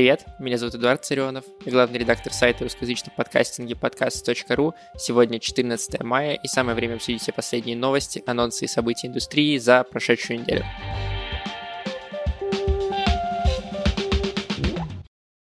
Привет, меня зовут Эдуард Царионов, я главный редактор сайта русскоязычного подкастинга подкаст.ру. Сегодня 14 мая, и самое время обсудить все последние новости, анонсы и события индустрии за прошедшую неделю.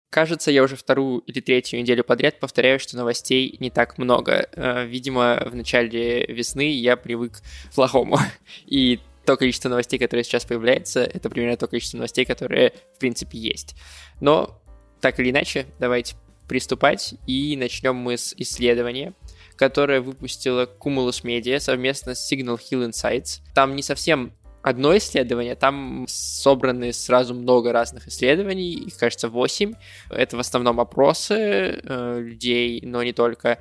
Кажется, я уже вторую или третью неделю подряд повторяю, что новостей не так много. Э, видимо, в начале весны я привык к плохому. И то количество новостей, которое сейчас появляется, это примерно то количество новостей, которые, в принципе, есть. Но, так или иначе, давайте приступать, и начнем мы с исследования, которое выпустила Cumulus Media совместно с Signal Hill Insights. Там не совсем одно исследование, там собраны сразу много разных исследований, их, кажется, 8. Это в основном опросы э, людей, но не только.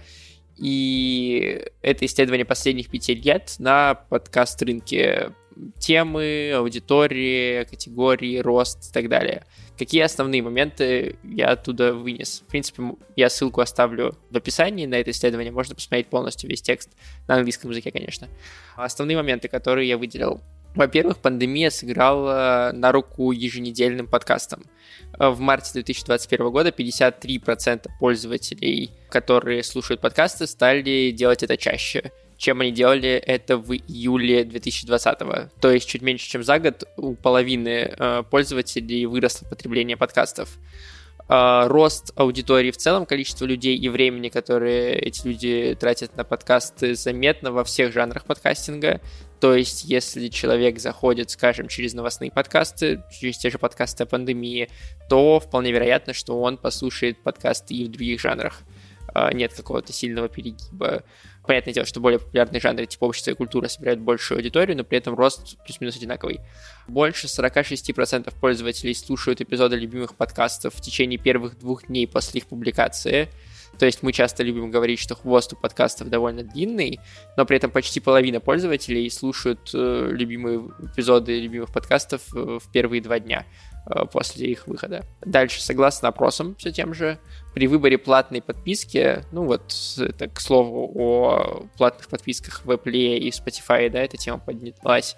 И это исследование последних пяти лет на подкаст-рынке темы, аудитории, категории, рост и так далее. Какие основные моменты я оттуда вынес? В принципе, я ссылку оставлю в описании на это исследование, можно посмотреть полностью весь текст на английском языке, конечно. Основные моменты, которые я выделил. Во-первых, пандемия сыграла на руку еженедельным подкастам. В марте 2021 года 53% пользователей, которые слушают подкасты, стали делать это чаще чем они делали это в июле 2020. То есть чуть меньше, чем за год у половины э, пользователей выросло потребление подкастов. Э, рост аудитории в целом, количество людей и времени, которые эти люди тратят на подкасты, заметно во всех жанрах подкастинга. То есть, если человек заходит, скажем, через новостные подкасты, через те же подкасты о пандемии, то вполне вероятно, что он послушает подкасты и в других жанрах. Э, нет какого-то сильного перегиба. Понятное дело, что более популярные жанры типа общества и культура собирают большую аудиторию, но при этом рост плюс-минус одинаковый. Больше 46% пользователей слушают эпизоды любимых подкастов в течение первых двух дней после их публикации. То есть мы часто любим говорить, что хвост у подкастов довольно длинный, но при этом почти половина пользователей слушают э, любимые эпизоды любимых подкастов э, в первые два дня. Э, после их выхода. Дальше, согласно опросам, все тем же, при выборе платной подписки, ну вот, это к слову о платных подписках в Apple и Spotify, да, эта тема поднялась,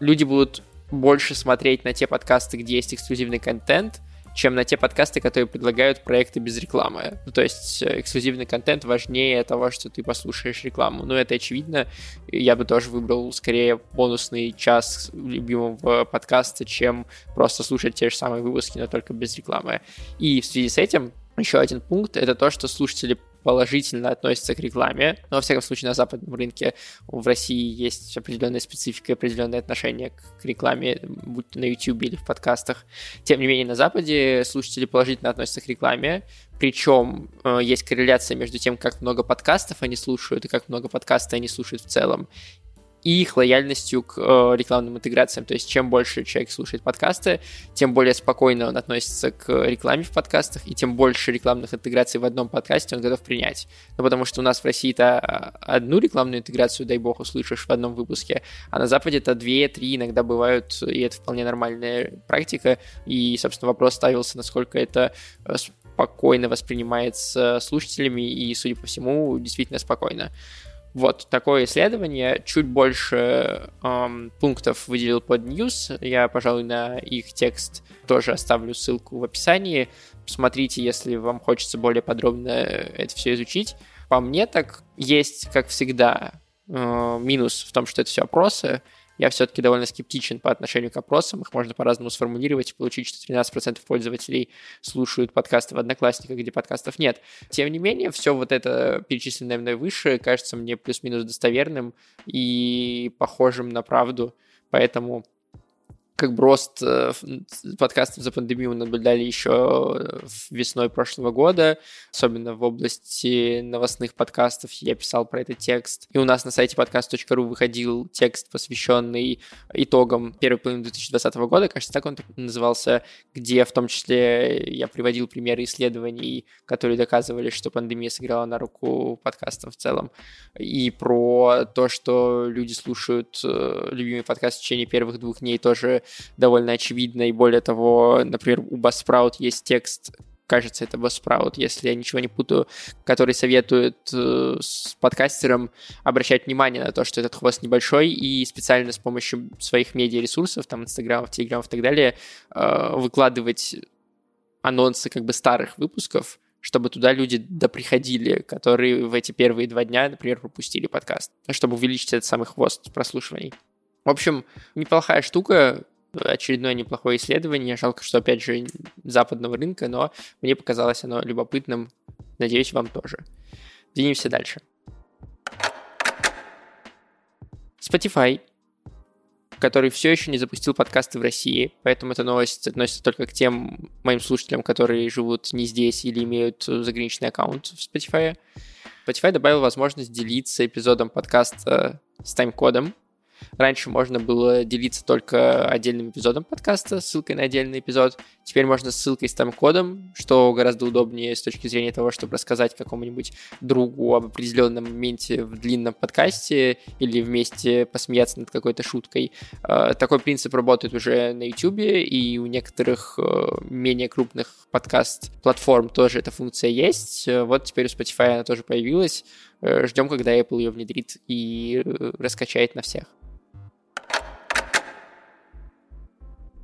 люди будут больше смотреть на те подкасты, где есть эксклюзивный контент, чем на те подкасты, которые предлагают проекты без рекламы. Ну, то есть э, эксклюзивный контент важнее того, что ты послушаешь рекламу. Ну, это очевидно. Я бы тоже выбрал скорее бонусный час любимого подкаста, чем просто слушать те же самые выпуски, но только без рекламы. И в связи с этим еще один пункт — это то, что слушатели положительно относятся к рекламе. Но, во всяком случае, на западном рынке в России есть определенная специфика, определенное отношение к рекламе, будь то на YouTube или в подкастах. Тем не менее, на Западе слушатели положительно относятся к рекламе, причем э, есть корреляция между тем, как много подкастов они слушают и как много подкастов они слушают в целом и их лояльностью к э, рекламным интеграциям. То есть, чем больше человек слушает подкасты, тем более спокойно он относится к рекламе в подкастах, и тем больше рекламных интеграций в одном подкасте он готов принять. Ну, потому что у нас в России это а, одну рекламную интеграцию, дай бог, услышишь в одном выпуске, а на Западе это две, три иногда бывают, и это вполне нормальная практика. И, собственно, вопрос ставился, насколько это э, спокойно воспринимается слушателями, и, судя по всему, действительно спокойно. Вот такое исследование. Чуть больше эм, пунктов выделил под News. Я, пожалуй, на их текст тоже оставлю ссылку в описании. Посмотрите, если вам хочется более подробно это все изучить. По мне так есть, как всегда, э, минус в том, что это все опросы я все-таки довольно скептичен по отношению к опросам. Их можно по-разному сформулировать и получить, что 13% пользователей слушают подкасты в Одноклассниках, где подкастов нет. Тем не менее, все вот это перечисленное мной выше кажется мне плюс-минус достоверным и похожим на правду. Поэтому как бы рост э, подкастов за пандемию мы наблюдали еще э, весной прошлого года, особенно в области новостных подкастов. Я писал про этот текст. И у нас на сайте podcast.ru выходил текст, посвященный итогам первой половины 2020 года, кажется, так он назывался, где в том числе я приводил примеры исследований, которые доказывали, что пандемия сыграла на руку подкастам в целом. И про то, что люди слушают э, любимый подкаст в течение первых двух дней, тоже довольно очевидно, и более того, например, у Buzzsprout есть текст, кажется, это Buzzsprout, если я ничего не путаю, который советует э, с подкастерам обращать внимание на то, что этот хвост небольшой, и специально с помощью своих медиаресурсов, там, Инстаграмов, Телеграмов и так далее, э, выкладывать анонсы как бы старых выпусков, чтобы туда люди доприходили, которые в эти первые два дня, например, пропустили подкаст, чтобы увеличить этот самый хвост прослушиваний. В общем, неплохая штука, очередное неплохое исследование. Жалко, что, опять же, западного рынка, но мне показалось оно любопытным. Надеюсь, вам тоже. Двинемся дальше. Spotify который все еще не запустил подкасты в России, поэтому эта новость относится только к тем моим слушателям, которые живут не здесь или имеют заграничный аккаунт в Spotify. Spotify добавил возможность делиться эпизодом подкаста с тайм-кодом, Раньше можно было делиться только отдельным эпизодом подкаста, ссылкой на отдельный эпизод. Теперь можно с ссылкой с тайм-кодом, что гораздо удобнее с точки зрения того, чтобы рассказать какому-нибудь другу об определенном моменте в длинном подкасте или вместе посмеяться над какой-то шуткой. А, такой принцип работает уже на YouTube, и у некоторых э, менее крупных подкаст-платформ тоже эта функция есть. Вот теперь у Spotify она тоже появилась. Э, Ждем, когда Apple ее внедрит и э, раскачает на всех.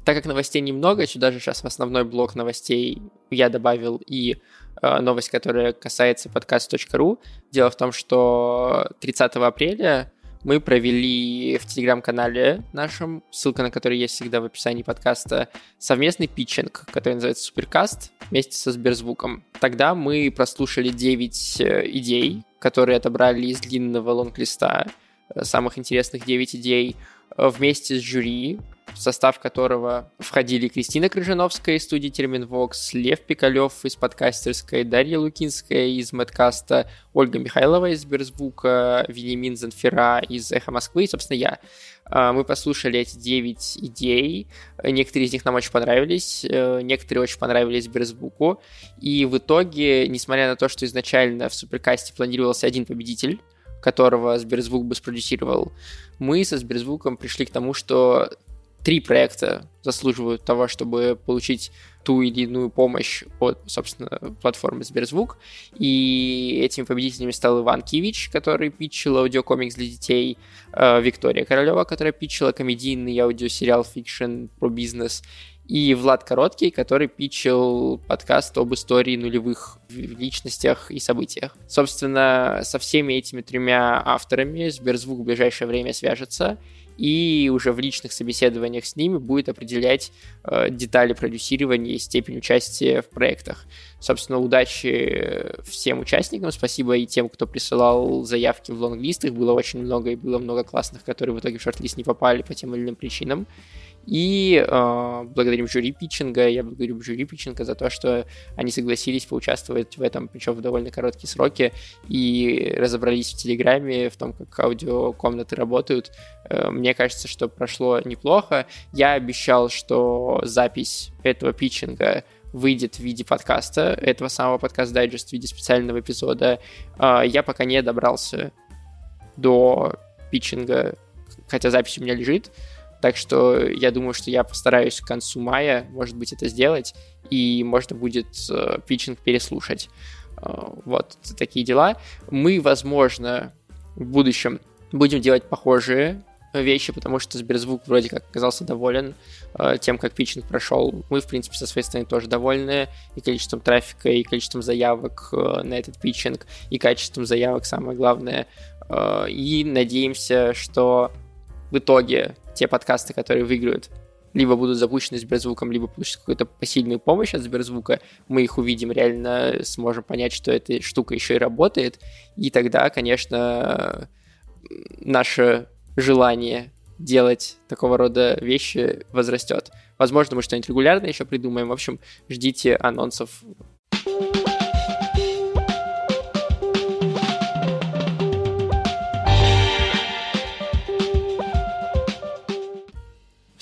Так как новостей немного, сюда же сейчас в основной блок новостей я добавил и э, новость, которая касается подкаст.ру. Дело в том, что 30 апреля мы провели в телеграм-канале нашем, ссылка на который есть всегда в описании подкаста, совместный питчинг, который называется Суперкаст, вместе со Сберзвуком. Тогда мы прослушали 9 э, идей, которые отобрали из длинного лонг-листа, э, самых интересных 9 идей, э, вместе с жюри, в состав которого входили Кристина Крыжановская из студии Терминвокс, Лев Пикалев из подкастерской, Дарья Лукинская из Мэткаста, Ольга Михайлова из Сберзвука, Вениамин Занфера из Эхо Москвы и, собственно, я. А, мы послушали эти 9 идей, некоторые из них нам очень понравились, э, некоторые очень понравились Сберзвуку, и в итоге, несмотря на то, что изначально в Суперкасте планировался один победитель, которого Сберзвук бы спродюсировал, мы со Сберзвуком пришли к тому, что три проекта заслуживают того, чтобы получить ту или иную помощь от, собственно, платформы Сберзвук. И этими победителями стал Иван Кивич, который питчил аудиокомикс для детей, э, Виктория Королева, которая питчила комедийный аудиосериал fiction про бизнес, и Влад Короткий, который питчил подкаст об истории нулевых личностях и событиях. Собственно, со всеми этими тремя авторами Сберзвук в ближайшее время свяжется, и уже в личных собеседованиях с ними будет определять э, детали продюсирования и степень участия в проектах. Собственно, удачи всем участникам, спасибо и тем, кто присылал заявки в лонглист, их было очень много, и было много классных, которые в итоге в шорт-лист не попали по тем или иным причинам. И э, благодарим жюри питчинга, я благодарю жюри питчинга за то, что они согласились поучаствовать в этом, причем в довольно короткие сроки, и разобрались в Телеграме, в том, как аудиокомнаты работают. Э, мне кажется, что прошло неплохо. Я обещал, что запись этого питчинга выйдет в виде подкаста, этого самого подкаста дайджест в виде специального эпизода. Э, я пока не добрался до питчинга, хотя запись у меня лежит, так что я думаю, что я постараюсь к концу мая, может быть, это сделать, и можно будет э, питчинг переслушать. Э, вот такие дела. Мы, возможно, в будущем будем делать похожие вещи, потому что Сберзвук вроде как оказался доволен э, тем, как питчинг прошел. Мы, в принципе, со своей стороны тоже довольны и количеством трафика, и количеством заявок э, на этот питчинг, и качеством заявок, самое главное. Э, и надеемся, что в итоге те подкасты, которые выиграют, либо будут запущены Сберзвуком, либо получат какую-то посильную помощь от Сберзвука, мы их увидим, реально сможем понять, что эта штука еще и работает, и тогда, конечно, наше желание делать такого рода вещи возрастет. Возможно, мы что-нибудь регулярно еще придумаем. В общем, ждите анонсов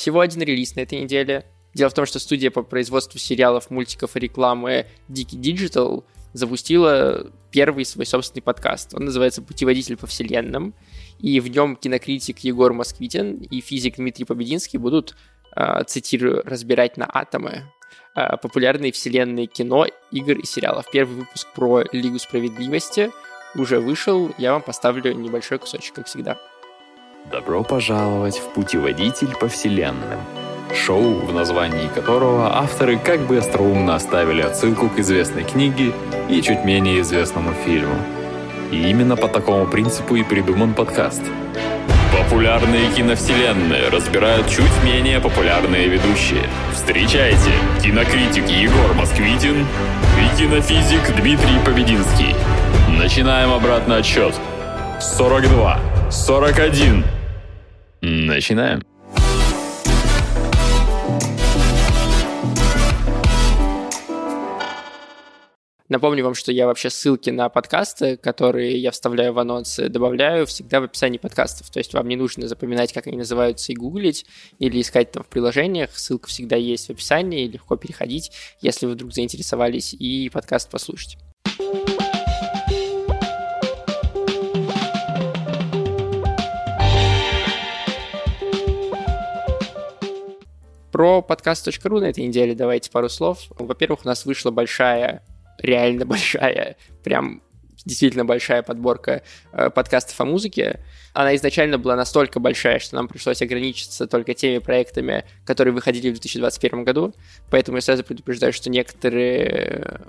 Всего один релиз на этой неделе. Дело в том, что студия по производству сериалов, мультиков и рекламы Дикий Digital запустила первый свой собственный подкаст. Он называется «Путеводитель по вселенным», и в нем кинокритик Егор Москвитин и физик Дмитрий Побединский будут, э, цитирую, «разбирать на атомы э, популярные вселенные кино, игр и сериалов». Первый выпуск про Лигу Справедливости уже вышел, я вам поставлю небольшой кусочек, как всегда. Добро пожаловать в путеводитель по вселенным. шоу, в названии которого авторы как бы остроумно оставили отсылку к известной книге и чуть менее известному фильму. И именно по такому принципу и придуман подкаст. Популярные киновселенные разбирают чуть менее популярные ведущие. Встречайте, кинокритик Егор Москвитин и кинофизик Дмитрий Побединский. Начинаем обратный отсчет. 42, 41. Начинаем. Напомню вам, что я вообще ссылки на подкасты, которые я вставляю в анонсы, добавляю всегда в описании подкастов. То есть вам не нужно запоминать, как они называются, и гуглить, или искать там в приложениях. Ссылка всегда есть в описании, легко переходить, если вы вдруг заинтересовались, и подкаст послушать. Про подкаст.ру на этой неделе давайте пару слов. Во-первых, у нас вышла большая реально большая, прям действительно большая подборка э, подкастов о музыке. Она изначально была настолько большая, что нам пришлось ограничиться только теми проектами, которые выходили в 2021 году. Поэтому я сразу предупреждаю, что некоторые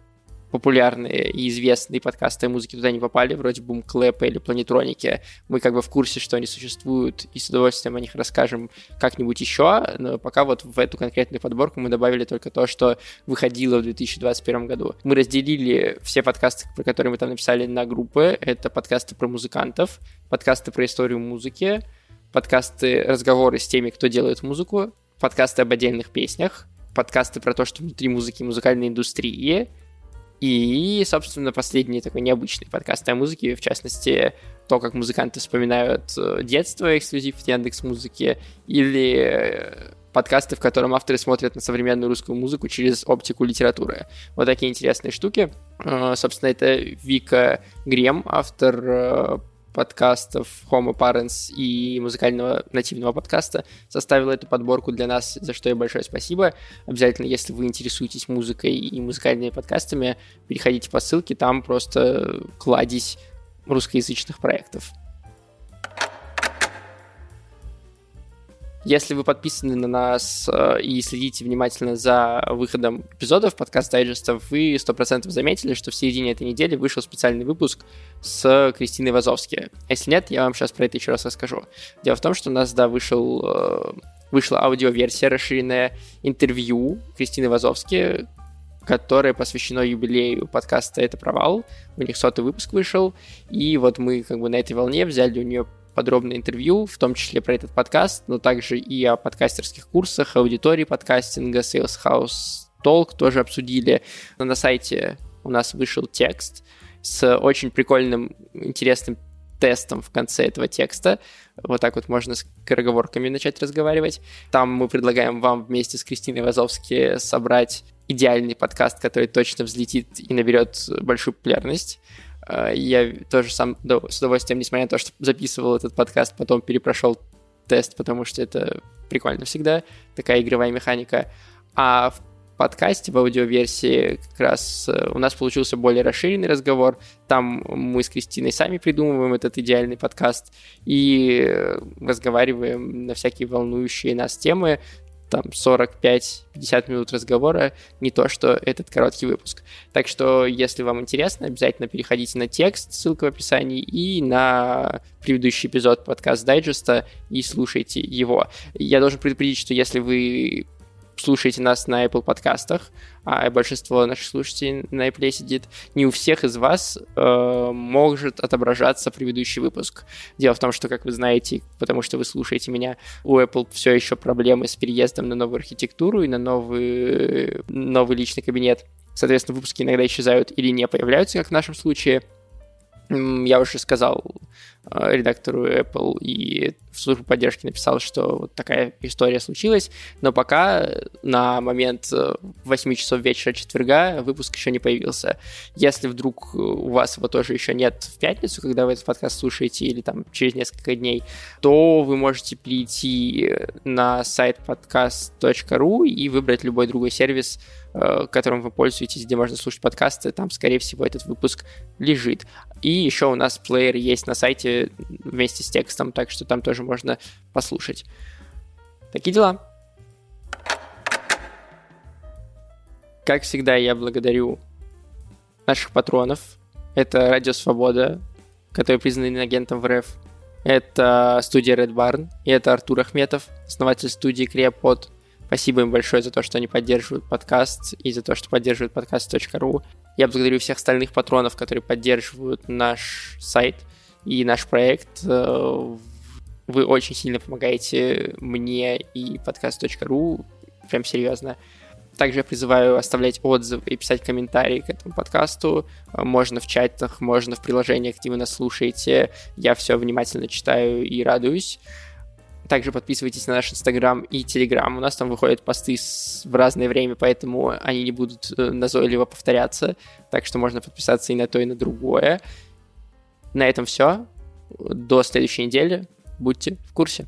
популярные и известные подкасты о музыке туда не попали, вроде Boom Clap или Планетроники. Мы как бы в курсе, что они существуют, и с удовольствием о них расскажем как-нибудь еще, но пока вот в эту конкретную подборку мы добавили только то, что выходило в 2021 году. Мы разделили все подкасты, про которые мы там написали, на группы. Это подкасты про музыкантов, подкасты про историю музыки, подкасты разговоры с теми, кто делает музыку, подкасты об отдельных песнях, подкасты про то, что внутри музыки музыкальной индустрии, и, собственно, последний такой необычный подкаст о музыке, в частности, то, как музыканты вспоминают э, детство, эксклюзив в Яндекс Музыки, или э, подкасты, в котором авторы смотрят на современную русскую музыку через оптику литературы. Вот такие интересные штуки. Э, собственно, это Вика Грем, автор подкастов Homo Parents и музыкального нативного подкаста составила эту подборку для нас, за что ей большое спасибо. Обязательно, если вы интересуетесь музыкой и музыкальными подкастами, переходите по ссылке, там просто кладезь русскоязычных проектов. Если вы подписаны на нас э, и следите внимательно за выходом эпизодов подкаста дайджеста, вы 100% заметили, что в середине этой недели вышел специальный выпуск с Кристиной Вазовски. Если нет, я вам сейчас про это еще раз расскажу. Дело в том, что у нас, да, вышел, э, вышла аудиоверсия, расширенное интервью Кристины Вазовски, которое посвящено юбилею подкаста «Это провал». У них сотый выпуск вышел, и вот мы как бы на этой волне взяли у нее подробное интервью, в том числе про этот подкаст, но также и о подкастерских курсах, аудитории подкастинга, Sales House Talk тоже обсудили. На сайте у нас вышел текст с очень прикольным, интересным тестом в конце этого текста. Вот так вот можно с скороговорками начать разговаривать. Там мы предлагаем вам вместе с Кристиной Вазовски собрать идеальный подкаст, который точно взлетит и наберет большую популярность. Э, я тоже сам с удовольствием, несмотря на то, что записывал этот подкаст, потом перепрошел тест, потому что это прикольно всегда, такая игровая механика. А в подкасте, в аудиоверсии как раз э, у нас получился более расширенный разговор. Там мы с Кристиной сами придумываем этот идеальный подкаст и э, разговариваем на всякие волнующие нас темы там 45-50 минут разговора, не то, что этот короткий выпуск. Так что, если вам интересно, обязательно переходите на текст, ссылка в описании, и на предыдущий эпизод подкаст дайджеста и слушайте его. Я должен предупредить, что если вы слушаете нас на Apple подкастах, а большинство наших слушателей на Apple сидит, не у всех из вас э, может отображаться предыдущий выпуск. Дело в том, что, как вы знаете, потому что вы слушаете меня, у Apple все еще проблемы с переездом на новую архитектуру и на новый, новый личный кабинет. Соответственно, выпуски иногда исчезают или не появляются, как в нашем случае. Я уже сказал Э, редактору Apple и в службу поддержки написал, что вот такая история случилась, но пока на момент 8 э, часов вечера четверга выпуск еще не появился. Если вдруг у вас его тоже еще нет в пятницу, когда вы этот подкаст слушаете, или там через несколько дней, то вы можете прийти на сайт podcast.ru и выбрать любой другой сервис, Э, которым вы пользуетесь, где можно слушать подкасты, там, скорее всего, этот выпуск лежит. И еще у нас плеер есть на сайте вместе с текстом, так что там тоже можно послушать. Такие дела. Как всегда, я благодарю наших патронов. Это Радио Свобода, который признан агентом в РФ. Это студия Red Barn. И это Артур Ахметов, основатель студии Креопод. Спасибо им большое за то, что они поддерживают подкаст и за то, что поддерживают подкаст.ру. Я благодарю всех остальных патронов, которые поддерживают наш сайт и наш проект. Э, вы очень сильно помогаете мне и подкаст.ру. Прям серьезно. Также я призываю оставлять отзывы и писать комментарии к этому подкасту. Можно в чатах, можно в приложениях, где вы нас слушаете. Я все внимательно читаю и радуюсь. Также подписывайтесь на наш Инстаграм и Телеграм. У нас там выходят посты в разное время, поэтому они не будут э, назойливо повторяться. Так что можно подписаться и на то, и на другое. На этом все. До следующей недели. Будьте в курсе.